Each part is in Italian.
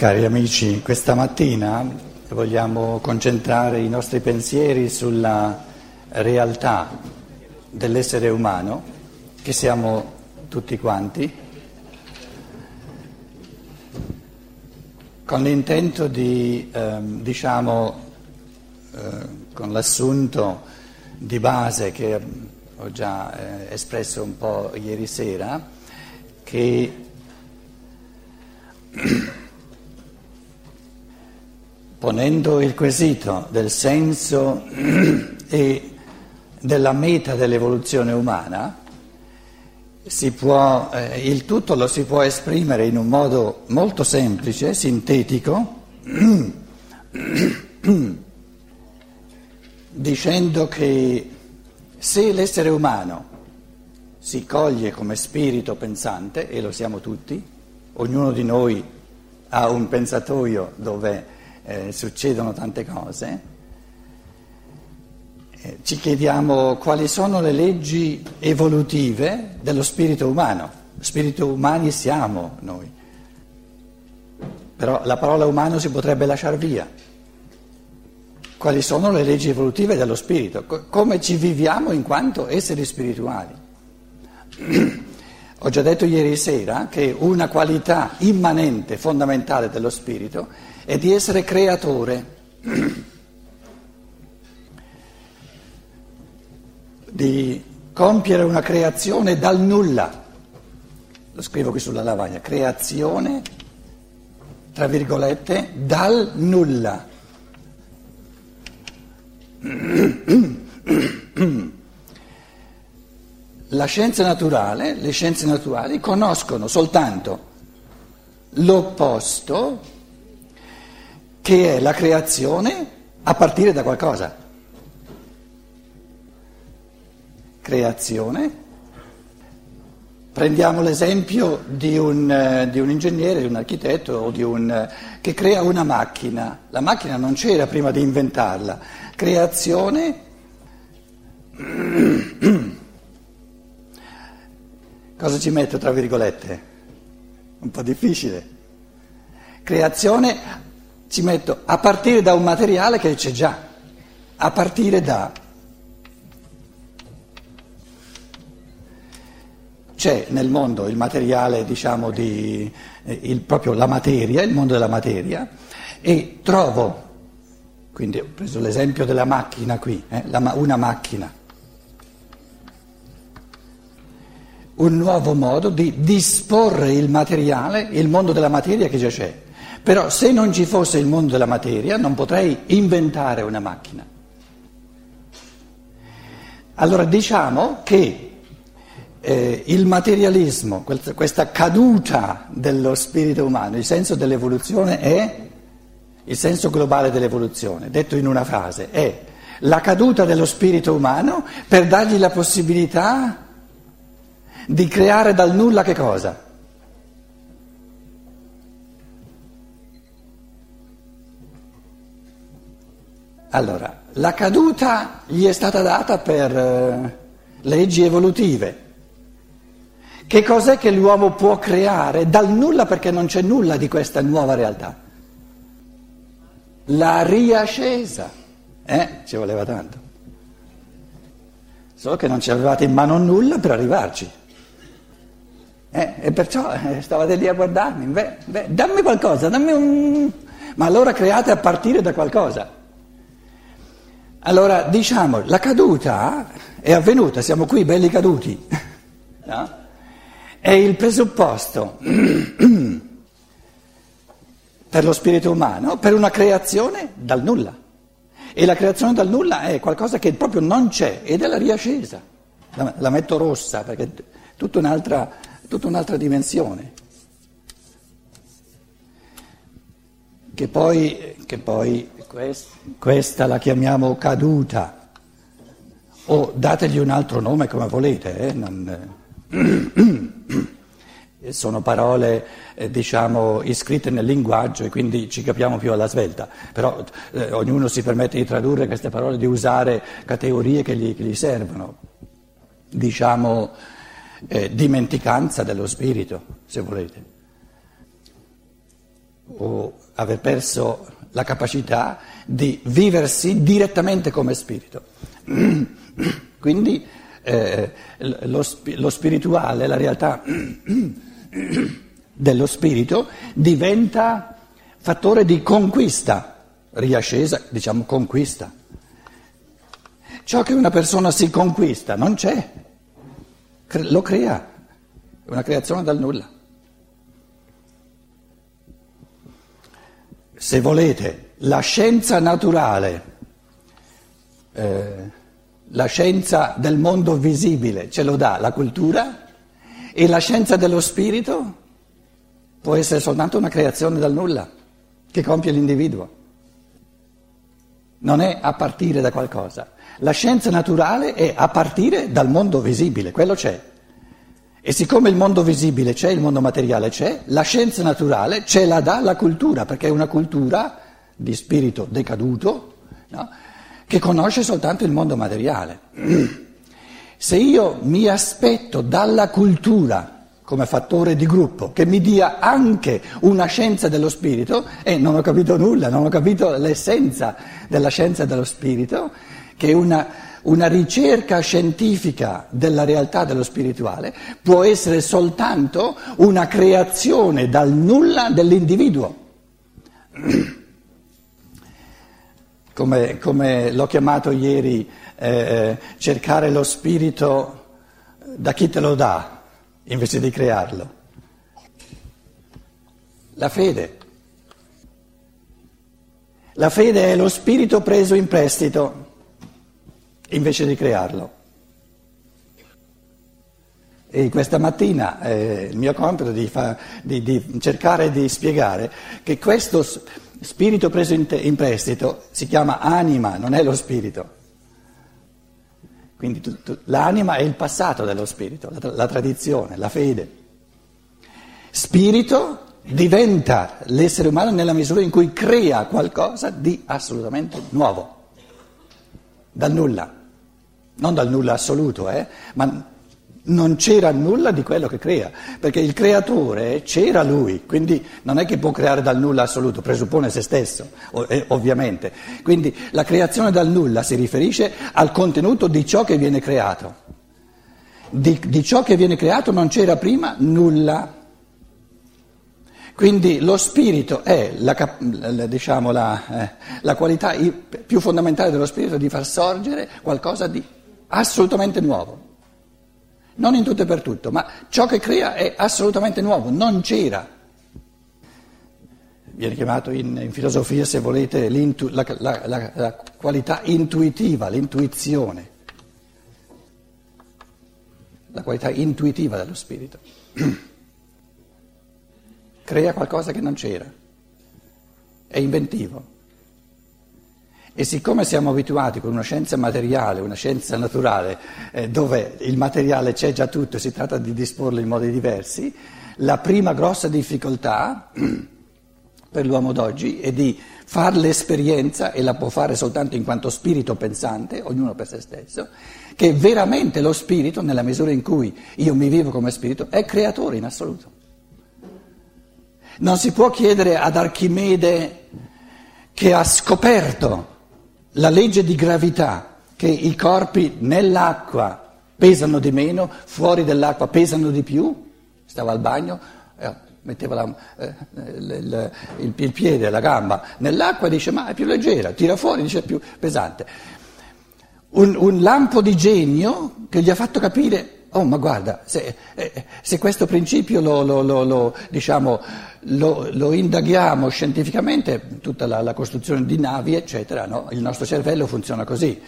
Cari amici, questa mattina vogliamo concentrare i nostri pensieri sulla realtà dell'essere umano, che siamo tutti quanti, con l'intento di, ehm, diciamo, eh, con l'assunto di base che ho già eh, espresso un po' ieri sera, che ponendo il quesito del senso e della meta dell'evoluzione umana, può, eh, il tutto lo si può esprimere in un modo molto semplice, sintetico, dicendo che se l'essere umano si coglie come spirito pensante, e lo siamo tutti, ognuno di noi ha un pensatoio dove eh, succedono tante cose, eh, ci chiediamo quali sono le leggi evolutive dello spirito umano. Spirito umani siamo noi, però la parola umano si potrebbe lasciare via. Quali sono le leggi evolutive dello spirito? Come ci viviamo in quanto esseri spirituali? Ho già detto ieri sera che una qualità immanente, fondamentale dello spirito è di essere creatore, di compiere una creazione dal nulla. Lo scrivo qui sulla lavagna, creazione, tra virgolette, dal nulla. La scienza naturale, le scienze naturali conoscono soltanto l'opposto che è la creazione a partire da qualcosa. Creazione. Prendiamo l'esempio di un, eh, di un ingegnere, di un architetto o di un, eh, che crea una macchina. La macchina non c'era prima di inventarla. Creazione. Cosa ci metto tra virgolette? Un po' difficile. Creazione ci metto a partire da un materiale che c'è già, a partire da... C'è nel mondo il materiale, diciamo, di, eh, il, proprio la materia, il mondo della materia, e trovo, quindi ho preso l'esempio della macchina qui, eh, la, una macchina, un nuovo modo di disporre il materiale, il mondo della materia che già c'è. Però se non ci fosse il mondo della materia non potrei inventare una macchina. Allora diciamo che eh, il materialismo, questa caduta dello spirito umano, il senso dell'evoluzione è, il senso globale dell'evoluzione, detto in una frase, è la caduta dello spirito umano per dargli la possibilità di creare dal nulla che cosa? Allora, la caduta gli è stata data per eh, leggi evolutive. Che cos'è che l'uomo può creare dal nulla perché non c'è nulla di questa nuova realtà? La riascesa. Eh? Ci voleva tanto. Solo che non ci avevate in mano nulla per arrivarci. Eh? E perciò eh, stavate lì a guardarmi. Beh, beh, dammi qualcosa, dammi un... Ma allora create a partire da qualcosa. Allora diciamo, la caduta è avvenuta, siamo qui belli caduti, no? è il presupposto per lo spirito umano, per una creazione dal nulla. E la creazione dal nulla è qualcosa che proprio non c'è ed è la riascesa. La, metto rossa perché è tutta un'altra, tutta un'altra dimensione. Che poi, che poi questa la chiamiamo caduta, o dategli un altro nome come volete, eh? non, eh, sono parole eh, diciamo iscritte nel linguaggio e quindi ci capiamo più alla svelta, però eh, ognuno si permette di tradurre queste parole, di usare categorie che gli, che gli servono, diciamo dimenticanza dello spirito, se volete. o aver perso la capacità di viversi direttamente come spirito. Quindi eh, lo, lo spirituale, la realtà dello spirito diventa fattore di conquista, riascesa, diciamo conquista. Ciò che una persona si conquista non c'è, lo crea, è una creazione dal nulla. Se volete, la scienza naturale, eh, la scienza del mondo visibile ce lo dà la cultura e la scienza dello spirito può essere soltanto una creazione dal nulla che compie l'individuo. Non è a partire da qualcosa. La scienza naturale è a partire dal mondo visibile, quello c'è. E siccome il mondo visibile c'è, il mondo materiale c'è, la scienza naturale ce la dà la cultura, perché è una cultura di spirito decaduto no? che conosce soltanto il mondo materiale. Se io mi aspetto dalla cultura come fattore di gruppo, che mi dia anche una scienza dello spirito, e non ho capito nulla, non ho capito l'essenza della scienza dello spirito, che è una, una ricerca scientifica della realtà dello spirituale, può essere soltanto una creazione dal nulla dell'individuo. Come, come l'ho chiamato ieri, eh, cercare lo spirito da chi te lo dà invece di crearlo. La fede. La fede è lo spirito preso in prestito invece di crearlo. E questa mattina eh, il mio compito di, fa, di, di, cercare di spiegare che questo spirito preso in, te, in prestito si chiama anima, non è lo spirito. Quindi tu, tu, l'anima è il passato dello spirito, la, la tradizione, la fede. Spirito diventa l'essere umano nella misura in cui crea qualcosa di assolutamente nuovo, dal nulla, non dal nulla assoluto, eh, ma non c'era nulla di quello che crea, perché il creatore c'era lui, quindi non è che può creare dal nulla assoluto, presuppone se stesso, eh, ovviamente. Quindi la creazione dal nulla si riferisce al contenuto di ciò che viene creato. Di, di ciò che viene creato non c'era prima nulla. Quindi lo spirito è la, diciamo, la, eh, la qualità più fondamentale dello spirito di far sorgere qualcosa di assolutamente nuovo non in tutto e per tutto, ma ciò che crea è assolutamente nuovo, non c'era. Viene chiamato in, in filosofia, se volete, la, la, la, la qualità intuitiva, l'intuizione, la qualità intuitiva dello spirito. Crea qualcosa che non c'era, è inventivo. E siccome siamo abituati con una scienza materiale, una scienza naturale, eh, dove il materiale c'è già tutto e si tratta di disporlo in modi diversi, la prima grossa difficoltà per l'uomo d'oggi è di fare l'esperienza, e la può fare soltanto in quanto spirito pensante, ognuno per se stesso, che veramente lo spirito, nella misura in cui io mi vivo come spirito, è creatore in assoluto. Non si può chiedere ad Archimede che ha scoperto la legge di gravità, che i corpi nell'acqua pesano di meno, fuori dell'acqua pesano di più, stava al bagno, eh, metteva la, eh, il, il, il, piede, la gamba nell'acqua e dice ma è più leggera, tira fuori dice è più pesante. Un, un lampo di genio che gli ha fatto capire Oh, ma guarda, se, eh, se questo principio lo, lo, lo, diciamo, lo, indaghiamo scientificamente, tutta la, la, costruzione di navi, eccetera, no? il nostro cervello funziona così.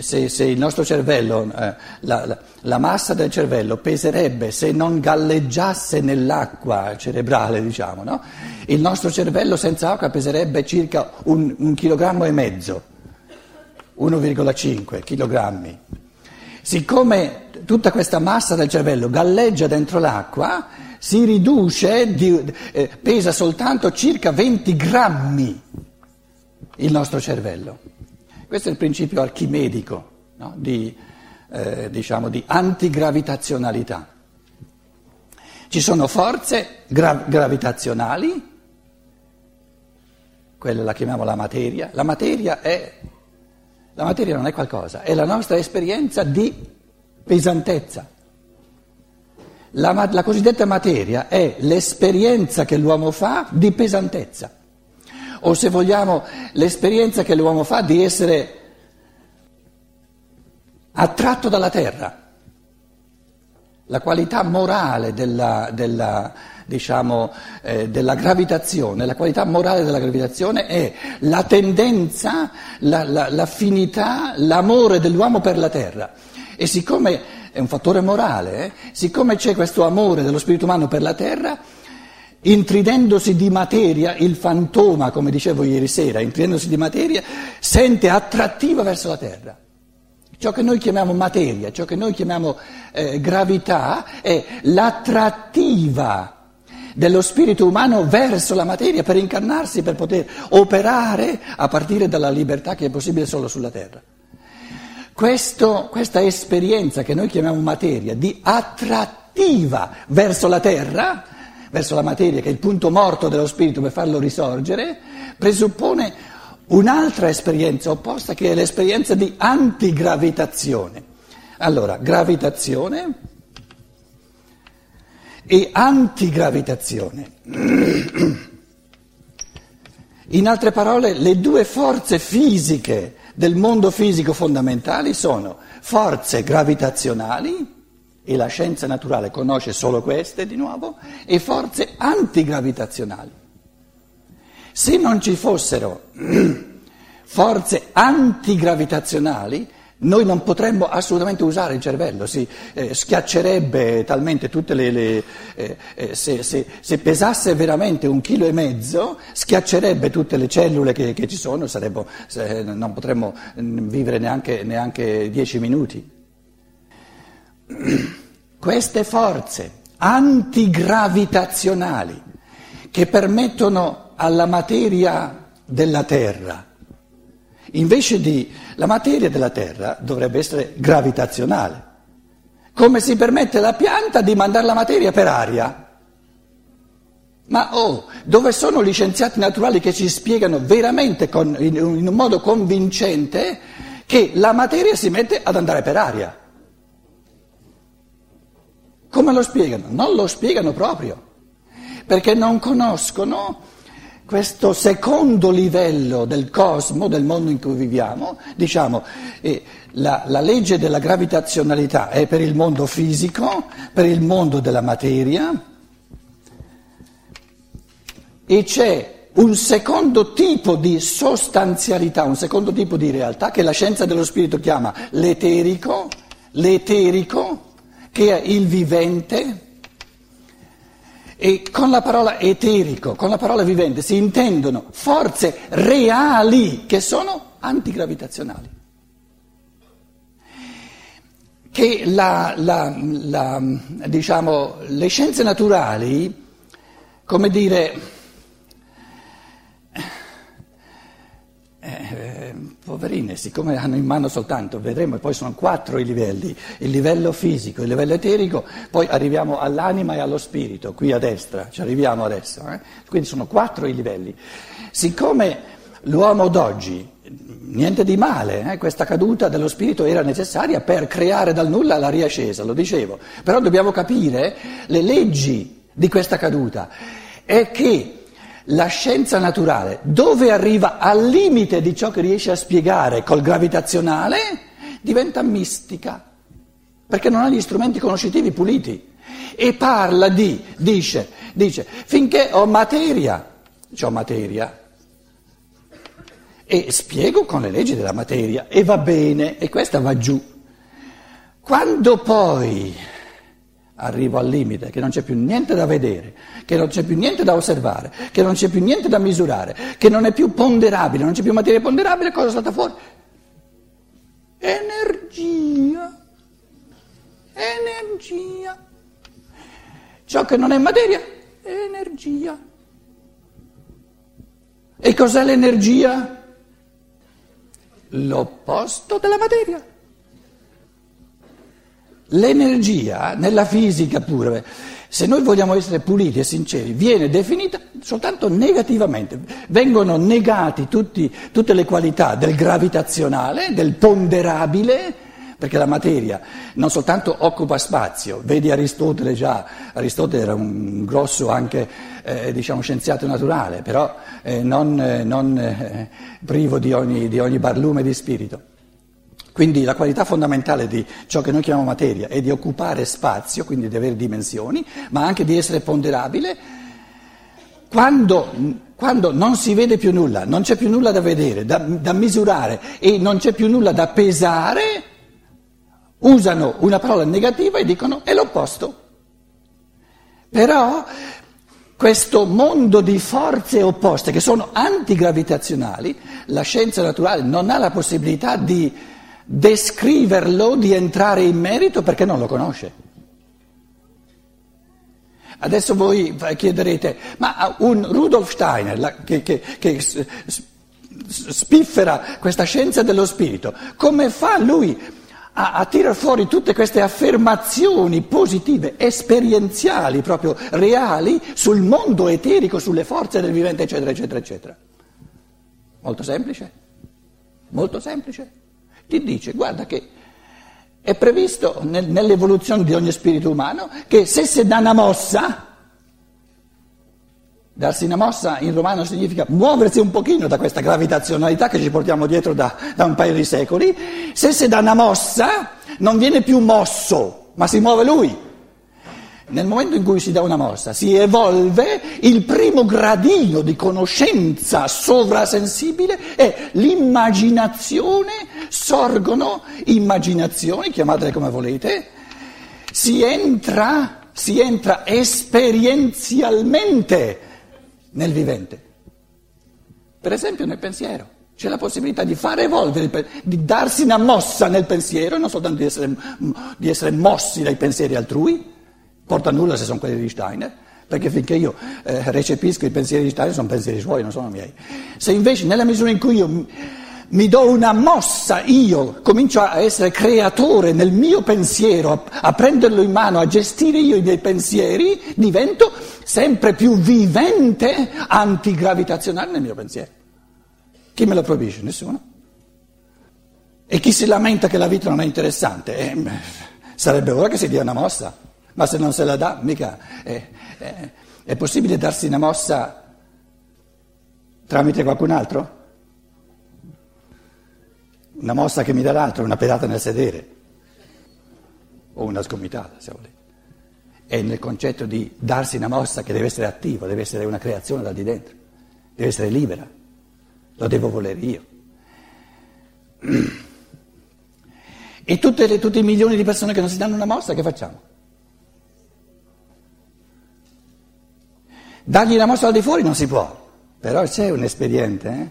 Se, se, il nostro cervello, eh, la, la, massa del cervello peserebbe se non galleggiasse nell'acqua cerebrale, diciamo, no? il nostro cervello senza acqua peserebbe circa un, un chilogrammo e mezzo, 1,5 chilogrammi. Siccome tutta questa massa del cervello galleggia dentro l'acqua, si riduce, di, eh, pesa soltanto circa 20 grammi il nostro cervello. Questo è il principio archimedico no? di, eh, diciamo, di antigravitazionalità. Ci sono forze gra- gravitazionali quella la chiamiamo la materia, la materia è, la materia non è qualcosa, è la nostra esperienza di pesantezza. La, la cosiddetta materia è l'esperienza che l'uomo fa di pesantezza, o se vogliamo l'esperienza che l'uomo fa di essere attratto dalla terra. La qualità morale della, della, diciamo, eh, della gravitazione, la qualità morale della gravitazione è la tendenza, la, la, l'affinità, l'amore dell'uomo per la terra. E siccome è un fattore morale, eh, siccome c'è questo amore dello spirito umano per la terra, intridendosi di materia, il fantoma, come dicevo ieri sera, intridendosi di materia, sente attrattiva verso la terra. Ciò che noi chiamiamo materia, ciò che noi chiamiamo eh, gravità, è l'attrattiva dello spirito umano verso la materia per incarnarsi, per poter operare a partire dalla libertà che è possibile solo sulla terra. Questo, questa esperienza che noi chiamiamo materia di attrattiva verso la terra, verso la materia che è il punto morto dello spirito per farlo risorgere, presuppone un'altra esperienza opposta che è l'esperienza di antigravitazione. Allora, gravitazione e antigravitazione. In altre parole, le due forze fisiche del mondo fisico fondamentali sono forze gravitazionali, e la scienza naturale conosce solo queste di nuovo, e forze antigravitazionali. Se non ci fossero forze antigravitazionali, noi non potremmo assolutamente usare il cervello, si eh, schiaccerebbe talmente tutte le... le eh, eh, se, se, se, pesasse veramente un chilo e mezzo, schiaccerebbe tutte le cellule che, che ci sono, saremmo, se, non potremmo mm, vivere neanche, neanche dieci minuti. Queste forze antigravitazionali che permettono alla materia della Terra Invece di la materia della Terra dovrebbe essere gravitazionale. Come si permette alla pianta di mandare la materia per aria? Ma oh, dove sono gli scienziati naturali che ci spiegano veramente con, in, in un modo convincente che la materia si mette ad andare per aria? Come lo spiegano? Non lo spiegano proprio, perché non conoscono questo secondo livello del cosmo, del mondo in cui viviamo, diciamo, eh, la, la, legge della gravitazionalità è per il mondo fisico, per il mondo della materia, e c'è un secondo tipo di sostanzialità, un secondo tipo di realtà che la scienza dello spirito chiama l'eterico, l'eterico, che è il vivente e con la parola eterico, con la parola vivente, si intendono forze reali che sono antigravitazionali. Che la, la, la, diciamo, le scienze naturali, come dire, poverine, siccome hanno in mano soltanto, vedremo, poi sono quattro i livelli, il livello fisico, il livello eterico, poi arriviamo all'anima e allo spirito, qui a destra, ci arriviamo adesso, eh? quindi sono quattro i livelli. Siccome l'uomo d'oggi, niente di male, eh? questa caduta dello spirito era necessaria per creare dal nulla la riascesa, lo dicevo, però dobbiamo capire le leggi di questa caduta, è che la scienza naturale, dove arriva al limite di ciò che riesce a spiegare col gravitazionale, diventa mistica, perché non ha gli strumenti conoscitivi puliti. E parla di, dice, dice, finché ho materia, ho materia, e spiego con le leggi della materia, e va bene, e questa va giù. Quando poi arrivo al limite, che non c'è più niente da vedere, che non c'è più niente da osservare, che non c'è più niente da misurare, che non è più ponderabile, non c'è più materia ponderabile, cosa salta fuori? Energia. Energia. Ciò che non è materia è energia. E cos'è l'energia? L'opposto della materia. L'energia, nella fisica pure, se noi vogliamo essere puliti e sinceri, viene definita soltanto negativamente. Vengono negati tutti, tutte le qualità del gravitazionale, del ponderabile, perché la materia non soltanto occupa spazio, vedi Aristotele già, Aristotele era un grosso anche eh, diciamo, scienziato naturale, però eh, non, eh, non eh, privo di ogni, di ogni barlume di spirito. Quindi la qualità fondamentale di ciò che noi chiamiamo materia è di occupare spazio, quindi di avere dimensioni, ma anche di essere ponderabile. Quando, quando non si vede più nulla, non c'è più nulla da vedere, da, da misurare e non c'è più nulla da pesare, usano una parola negativa e dicono è l'opposto. Però questo mondo di forze opposte che sono antigravitazionali, la scienza naturale non ha la possibilità di descriverlo, di entrare in merito perché non lo conosce. Adesso voi chiederete, ma un Rudolf Steiner la, che, che, che spiffera questa scienza dello spirito, come fa lui a, a tirar fuori tutte queste affermazioni positive, esperienziali, proprio reali, sul mondo eterico, sulle forze del vivente, eccetera, eccetera, eccetera? Molto semplice, molto semplice ti dice guarda che è previsto nel, nell'evoluzione di ogni spirito umano che se si dà una mossa, darsi una mossa in romano significa muoversi un pochino da questa gravitazionalità che ci portiamo dietro da, da un paio di secoli, se si dà una mossa non viene più mosso, ma si muove lui. Nel momento in cui si dà una mossa, si evolve il primo gradino di conoscenza sovrasensibile è l'immaginazione, sorgono immaginazioni, chiamatele come volete, si entra, si entra esperienzialmente nel vivente. Per esempio nel pensiero. C'è la possibilità di fare evolvere, di darsi una mossa nel pensiero, non soltanto di essere, di essere mossi dai pensieri altrui, porta nulla se sono quelli di Steiner, perché finché io eh, recepisco i pensieri di Steiner sono pensieri suoi, non sono miei. Se invece nella misura in cui io mi do una mossa, io comincio a essere creatore nel mio pensiero, a, a prenderlo in mano, a gestire io i miei pensieri, divento sempre più vivente, antigravitazionale nel mio pensiero. Chi me lo proibisce? Nessuno. E chi si lamenta che la vita non è interessante? Eh, sarebbe ora che si dia una mossa. Ma se non se la dà, mica è, è, è possibile darsi una mossa tramite qualcun altro? Una mossa che mi dà l'altro, una pedata nel sedere o una sgomitata, se volete. È nel concetto di darsi una mossa che deve essere attiva, deve essere una creazione da di dentro, deve essere libera, lo devo volere io. E le, tutti i milioni di persone che non si danno una mossa, che facciamo? Dargli la mossa al di fuori non si può, però c'è un espediente, eh?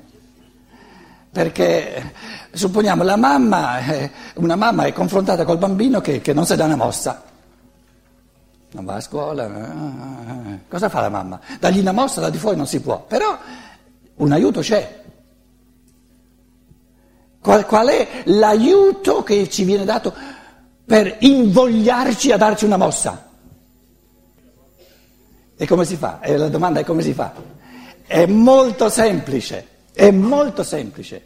Perché supponiamo la mamma, eh, una mamma è confrontata col bambino che, che non si dà una mossa. Non va a scuola, eh, cosa fa la mamma? Dargli una mossa da di fuori non si può, però un aiuto c'è. Qual, qual è l'aiuto che ci viene dato per invogliarci a darci una mossa? E come si fa? E la domanda è come si fa? È molto semplice, è molto semplice.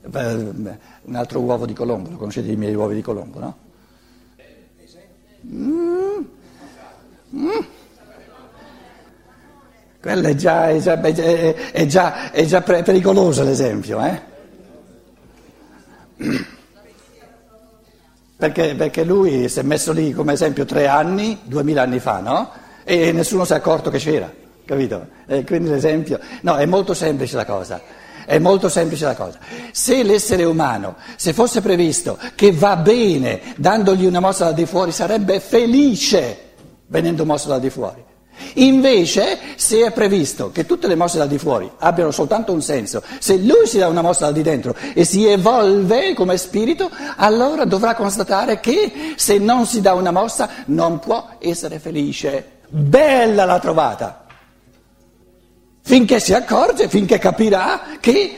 Un altro uovo di Colombo, lo conoscete i miei uovi di Colombo, no? Mm. Mm. Quello è già, è già, è già, è già pericoloso l'esempio, eh? Perché, perché lui si è messo lì come esempio tre anni, duemila anni fa, no? E nessuno si è accorto che c'era, capito? E quindi l'esempio, no, è molto semplice la cosa. È molto semplice la cosa. Se l'essere umano, se fosse previsto che va bene dandogli una mossa da di fuori, sarebbe felice venendo mosso da di fuori. Invece, se è previsto che tutte le mosse da di fuori abbiano soltanto un senso, se lui si dà una mossa da di dentro e si evolve come spirito, allora dovrà constatare che se non si dà una mossa non può essere felice. Bella la trovata. Finché si accorge, finché capirà che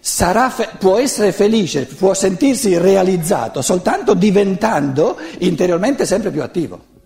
fe- può essere felice, può sentirsi realizzato soltanto diventando interiormente sempre più attivo.